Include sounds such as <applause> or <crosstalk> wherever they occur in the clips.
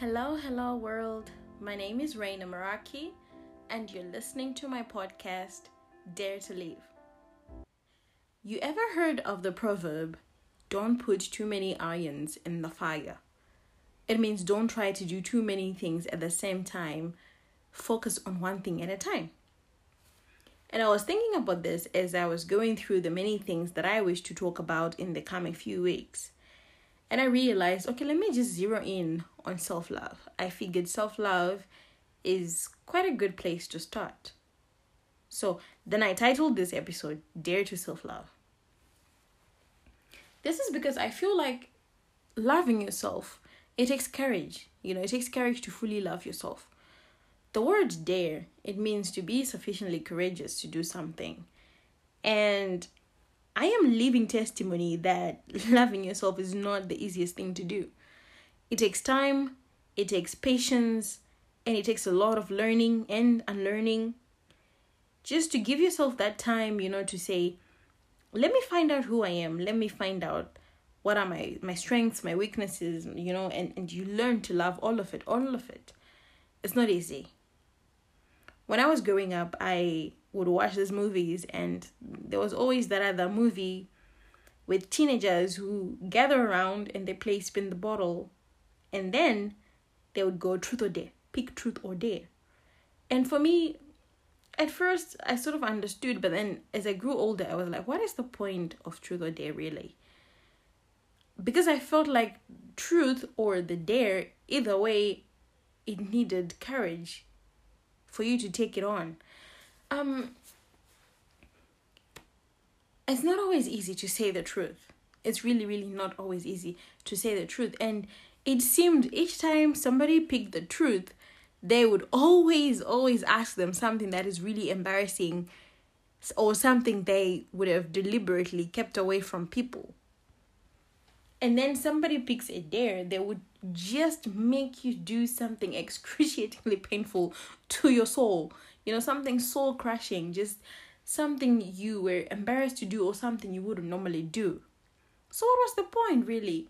Hello, hello, world. My name is Reina Maraki, and you're listening to my podcast, Dare to Live. You ever heard of the proverb, don't put too many irons in the fire? It means don't try to do too many things at the same time, focus on one thing at a time. And I was thinking about this as I was going through the many things that I wish to talk about in the coming few weeks. And I realized, okay, let me just zero in on self love. I figured self love is quite a good place to start. So then I titled this episode Dare to Self Love. This is because I feel like loving yourself, it takes courage. You know, it takes courage to fully love yourself. The word dare, it means to be sufficiently courageous to do something. And I am living testimony that <laughs> loving yourself is not the easiest thing to do. It takes time, it takes patience, and it takes a lot of learning and unlearning. Just to give yourself that time, you know, to say, let me find out who I am. Let me find out what are my, my strengths, my weaknesses, you know, and, and you learn to love all of it, all of it. It's not easy. When I was growing up, I would watch these movies, and there was always that other movie with teenagers who gather around and they play spin the bottle, and then they would go truth or dare, pick truth or dare. And for me, at first I sort of understood, but then as I grew older, I was like, what is the point of truth or dare really? Because I felt like truth or the dare, either way, it needed courage for you to take it on um it's not always easy to say the truth. It's really really not always easy to say the truth. And it seemed each time somebody picked the truth they would always always ask them something that is really embarrassing or something they would have deliberately kept away from people. And then somebody picks a dare they would just make you do something <laughs> excruciatingly painful to your soul you know, something soul crushing, just something you were embarrassed to do or something you wouldn't normally do. So, what was the point, really?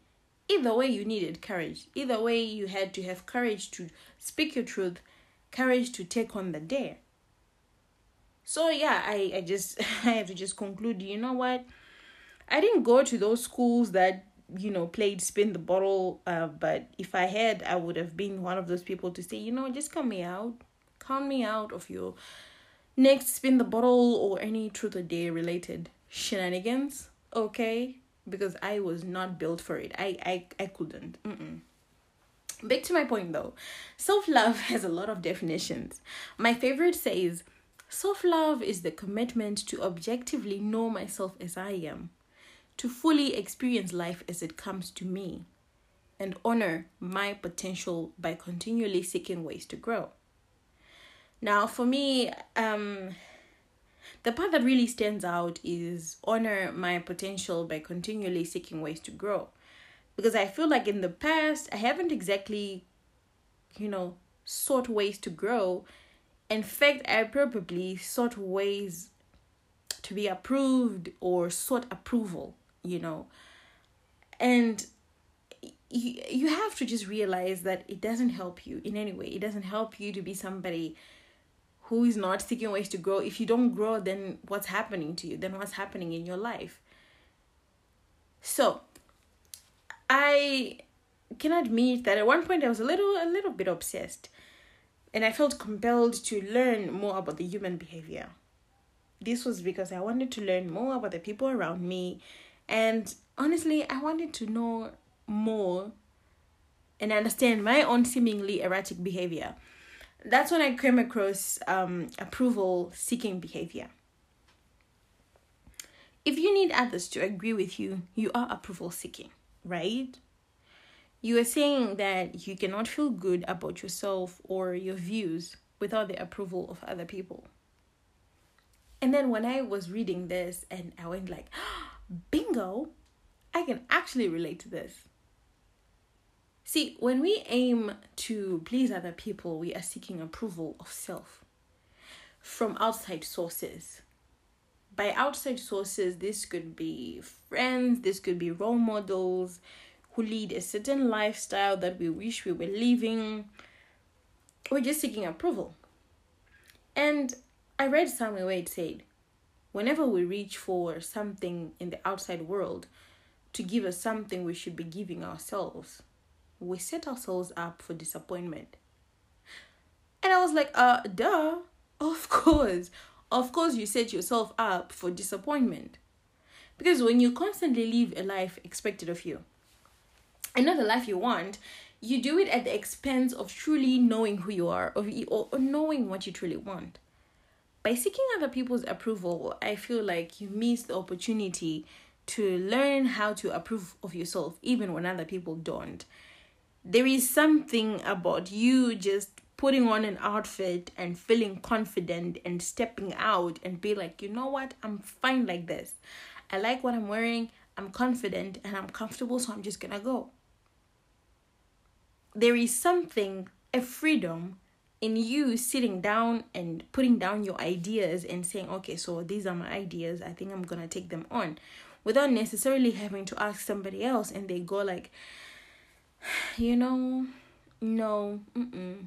Either way, you needed courage. Either way, you had to have courage to speak your truth, courage to take on the dare. So, yeah, I, I just, <laughs> I have to just conclude, you know what? I didn't go to those schools that you know played spin the bottle uh, but if i had i would have been one of those people to say you know just come me out count me out of your next spin the bottle or any truth or dare related shenanigans okay? Because i was not built for it. I i, I couldn't. Mm-mm. back to my point though. Self-love <laughs> has a lot of definitions. My favorite says self-love is the commitment to objectively know myself as i am to fully experience life as it comes to me and honor my potential by continually seeking ways to grow now, for me, um, the part that really stands out is honor my potential by continually seeking ways to grow. Because I feel like in the past, I haven't exactly, you know, sought ways to grow. In fact, I probably sought ways to be approved or sought approval, you know. And you, you have to just realize that it doesn't help you in any way. It doesn't help you to be somebody who is not seeking ways to grow if you don't grow then what's happening to you? Then what's happening in your life? So i can admit that at one point i was a little a little bit obsessed and i felt compelled to learn more about the human behavior. This was because i wanted to learn more about the people around me and honestly i wanted to know more and understand my own seemingly erratic behavior that's when I came across um, approval seeking behavior. If you need others to agree with you, you are approval seeking, right? You are saying that you cannot feel good about yourself or your views without the approval of other people. And then when I was reading this and I went like, <gasps> bingo, I can actually relate to this. See, when we aim to please other people, we are seeking approval of self from outside sources. By outside sources, this could be friends, this could be role models, who lead a certain lifestyle that we wish we were living. We're just seeking approval. And I read somewhere where it said, whenever we reach for something in the outside world to give us something we should be giving ourselves, we set ourselves up for disappointment. And I was like, uh, duh, of <laughs> course. Of course, you set yourself up for disappointment. Because when you constantly live a life expected of you, and not the life you want, you do it at the expense of truly knowing who you are or, or knowing what you truly want. By seeking other people's approval, I feel like you miss the opportunity to learn how to approve of yourself, even when other people don't. There is something about you just putting on an outfit and feeling confident and stepping out and be like, you know what, I'm fine like this. I like what I'm wearing, I'm confident and I'm comfortable, so I'm just gonna go. There is something, a freedom in you sitting down and putting down your ideas and saying, okay, so these are my ideas, I think I'm gonna take them on without necessarily having to ask somebody else and they go like, you know, no, mm-mm.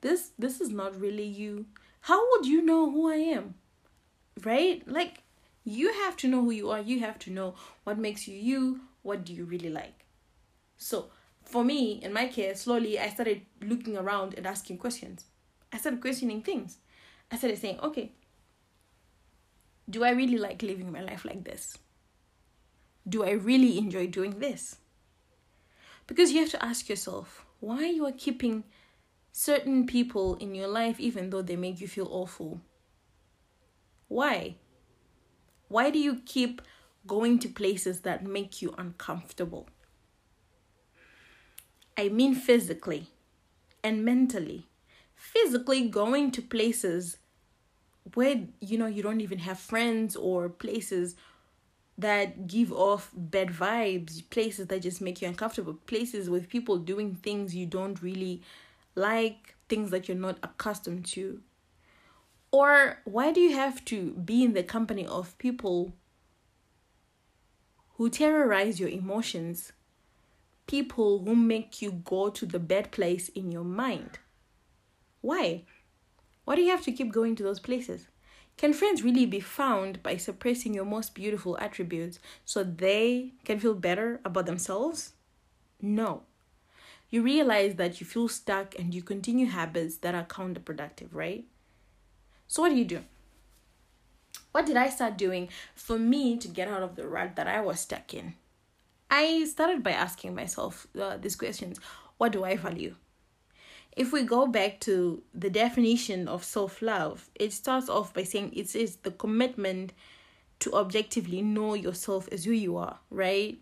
This this is not really you. How would you know who i am? Right? Like you have to know who you are. You have to know what makes you you. What do you really like? So for me in my case slowly i started looking around and asking questions. I started questioning things. I started saying okay do i really like living my life like this? Do i really enjoy doing this because you have to ask yourself why you are keeping certain people in your life even though they make you feel awful? Why? Why do you keep going to places that make you uncomfortable? I mean physically and mentally. Physically going to places where you know you don't even have friends or places that give off bad vibes, places that just make you uncomfortable, places with people doing things you don't really like things that you're not accustomed to? Or why do you have to be in the company of people who terrorize your emotions? People who make you go to the bad place in your mind? Why? Why do you have to keep going to those places? Can friends really be found by suppressing your most beautiful attributes so they can feel better about themselves? No you realize that you feel stuck and you continue habits that are counterproductive, right? So, what do you do? What did I start doing for me to get out of the rut that I was stuck in? I started by asking myself uh, these questions What do I value? If we go back to the definition of self love, it starts off by saying it is the commitment to objectively know yourself as who you are, right?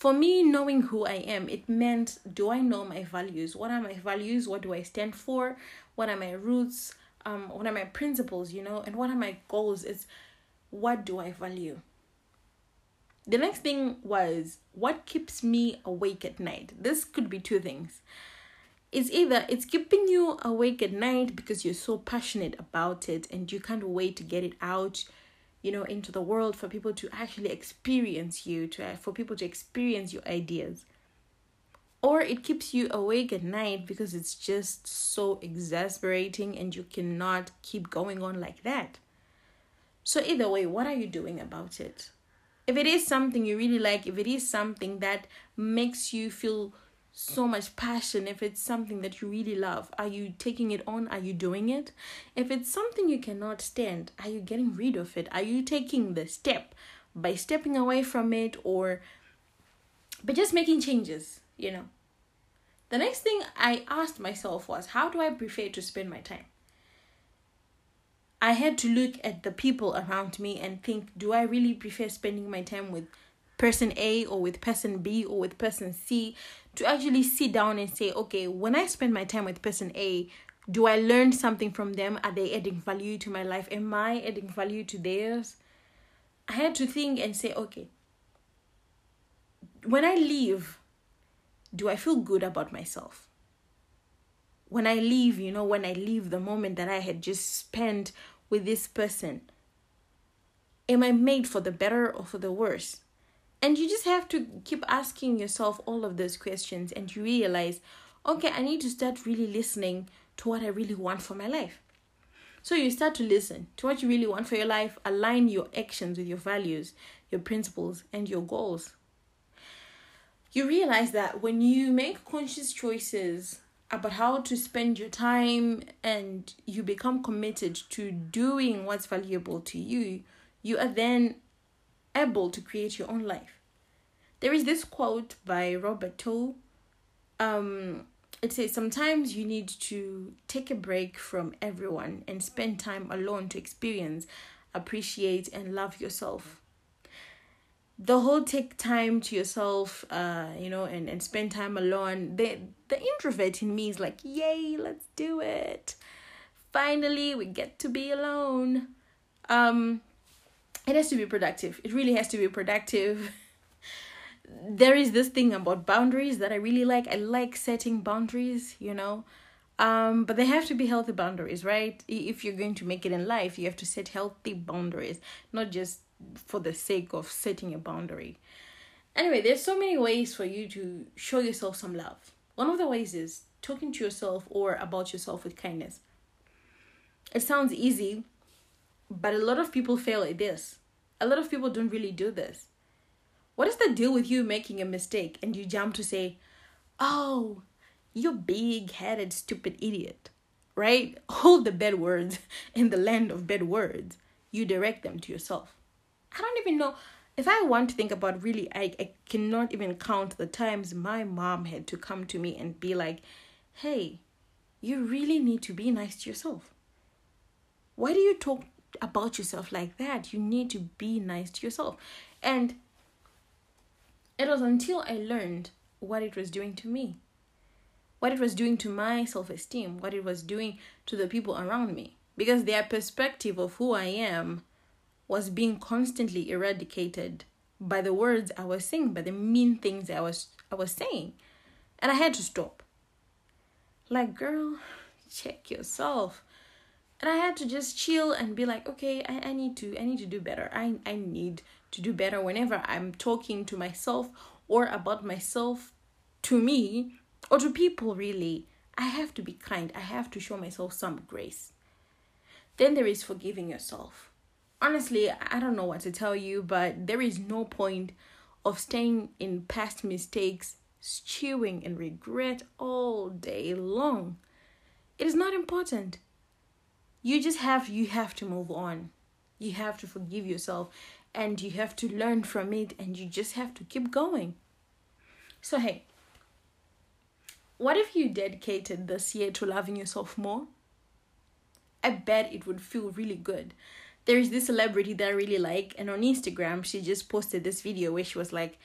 for me knowing who i am it meant do i know my values? What are my values? What do i stand for? What are my roots? Um what are my principles you know? And what are my goals? Is what do i value? The next thing was what keeps me awake at night? This could be two things it's either it's keeping you awake at night because you're so passionate about it and you can't wait to get it out you know into the world for people to actually experience you to uh, for people to experience your ideas. Or it keeps you awake at night because it's just so exasperating and you cannot keep going on like that. So either way what are you doing about it? If it is something you really like if it is something that makes you feel so much passion if it's something that you really love. Are you taking it on? Are you doing it? If it's something you cannot stand are you getting rid of it? Are you taking the step by stepping away from it or by just making changes you know? The next thing i asked myself was how do i prefer to spend my time? I had to look at the people around me and think do i really prefer spending my time with person A or with person B or with person C to actually sit down and say, okay, when I spend my time with person A, do I learn something from them? Are they adding value to my life? Am I adding value to theirs? I had to think and say, okay, when I leave, do I feel good about myself? When I leave, you know, when I leave the moment that I had just spent with this person, am I made for the better or for the worse? And you just have to keep asking yourself all of those questions and you realize, okay, I need to start really listening to what I really want for my life. So you start to listen to what you really want for your life, align your actions with your values, your principles, and your goals. You realize that when you make conscious choices about how to spend your time and you become committed to doing what's valuable to you, you are then able to create your own life. There is this quote by Robert Tew. Um, it says sometimes you need to take a break from everyone and spend time alone to experience, appreciate, and love yourself. The whole take time to yourself, uh, you know, and, and spend time alone. The the introvert in me is like, yay, let's do it. Finally, we get to be alone. Um, it has to be productive. It really has to be productive. <laughs> there is this thing about boundaries that I really like. I like setting boundaries, you know. Um, but they have to be healthy boundaries, right? If you're going to make it in life, you have to set healthy boundaries, not just for the sake of setting a boundary. Anyway, there's so many ways for you to show yourself some love. One of the ways is talking to yourself or about yourself with kindness. It sounds easy, but a lot of people fail at this. A lot of people don't really do this. What is the deal with you making a mistake and you jump to say, oh, you big headed stupid idiot, right? <laughs> Hold the bad words <laughs> in the land of bad words. You direct them to yourself. I don't even know. If I want to think about really, I, I cannot even count the times my mom had to come to me and be like, hey, you really need to be nice to yourself. Why do you talk about yourself like that? You need to be nice to yourself. And it was until I learned what it was doing to me, what it was doing to my self esteem, what it was doing to the people around me, because their perspective of who I am was being constantly eradicated by the words I was saying, by the mean things I was I was saying. And I had to stop. Like, girl, check yourself. And I had to just chill and be like, okay, I, I need to I need to do better. I I need to do better whenever I'm talking to myself or about myself to me or to people really. I have to be kind. I have to show myself some grace. Then there is forgiving yourself. Honestly, I don't know what to tell you, but there is no point of staying in past mistakes, stewing in regret all day long. It is not important. You just have you have to move on. You have to forgive yourself and you have to learn from it and you just have to keep going. So, hey, what if you dedicated this year to loving yourself more? I bet it would feel really good. There is this celebrity that I really like, and on Instagram, she just posted this video where she was like,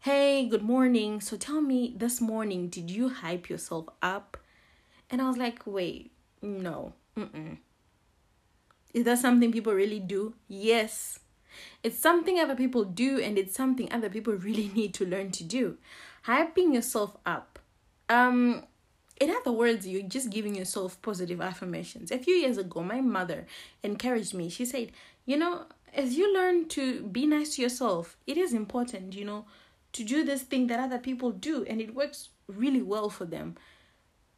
Hey, good morning. So tell me, this morning, did you hype yourself up? And I was like, Wait, no. Mm-mm. Is that something people really do? Yes. It's something other people do, and it's something other people <laughs> really need to learn to do. Hyping yourself up. Um, in other words, you're just giving yourself positive affirmations. A few years ago, my mother encouraged me. She said, You know, as you learn to be nice to yourself, it is important, you know, to do this thing that other people do, and it works really well for them.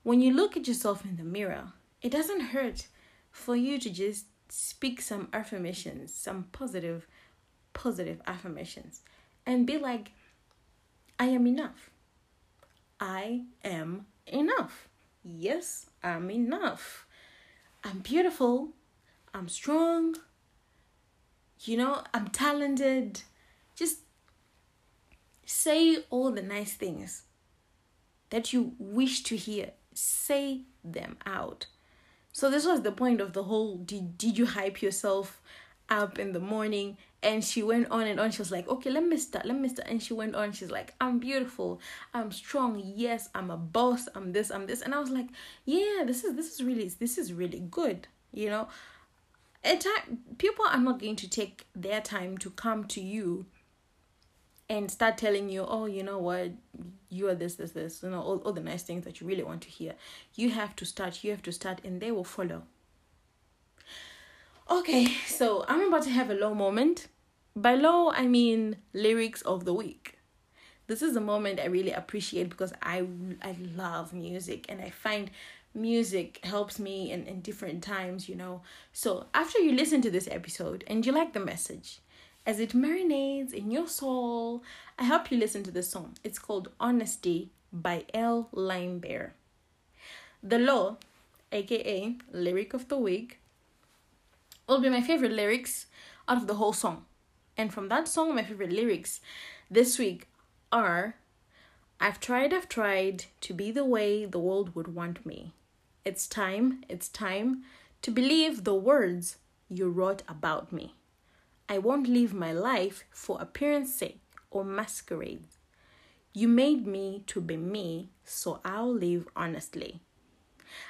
When you look at yourself in the mirror, it doesn't hurt for you to just speak some affirmations, some positive, positive affirmations, and be like, I am enough. I am enough. Yes, I'm enough. I'm beautiful. I'm strong. You know, I'm talented. Just say all the nice things that you wish to hear. Say them out. So this was the point of the whole did did you hype yourself up in the morning? And she went on and on. She was like, okay, let me start, let me start. And she went on. She's like, I'm beautiful, I'm strong. Yes, I'm a boss. I'm this, I'm this. And I was like, yeah, this is this is really this is really good. You know, at time people are not going to take their time to come to you and start telling you, oh, you know what, you are this, this, this, you know, all, all the nice things that you really want to hear. You have to start, you have to start, and they will follow. Okay, so I'm about to have a low moment. by low, I mean lyrics of the week. This is a moment I really appreciate because I I love music and I find music helps me in, in different times, you know. So after you listen to this episode and you like the message, as it marinates in your soul, I hope you listen to the song. It's called Honesty by L. Limebear. The Law, aka Lyric of the Week, will be my favorite lyrics out of the whole song. And from that song, my favorite lyrics this week are I've tried, I've tried to be the way the world would want me. It's time, it's time to believe the words you wrote about me. I won't live my life for appearance sake or masquerade. You made me to be me, so I'll live honestly.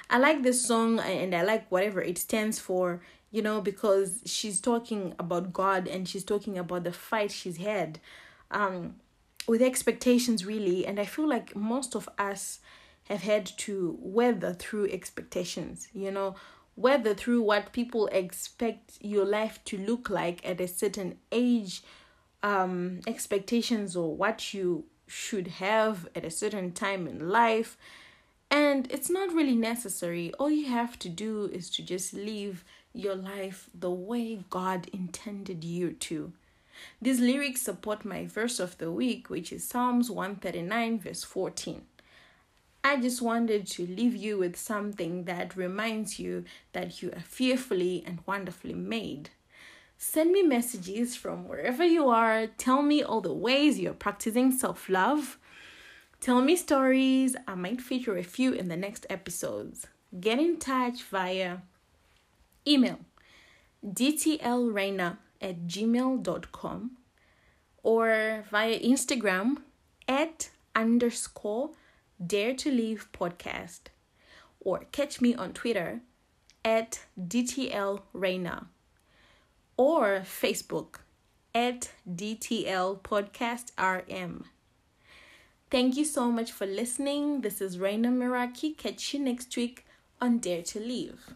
I like this song and I like whatever it stands for, you know, because she's talking about God and she's talking about the fight she's had um, with expectations, really. And I feel like most of us have had to weather through expectations, you know, weather through what people expect your life to look like at a certain age, um, expectations or what you should have at a certain time in life. And it's not really necessary. All you have to do is to just live your life the way God intended you to. These lyrics support my verse of the week, which is Psalms 139, verse 14. I just wanted to leave you with something that reminds you that you are fearfully and wonderfully made. Send me messages from wherever you are. Tell me all the ways you're practicing self love. Tell me stories. I might feature a few in the next episodes. Get in touch via email dtlreina at gmail.com or via Instagram at underscore Dare to Live podcast or catch me on Twitter at DTL Reina or Facebook at DTL Podcast RM. Thank you so much for listening. This is Reina Miraki. Catch you next week on Dare to Live.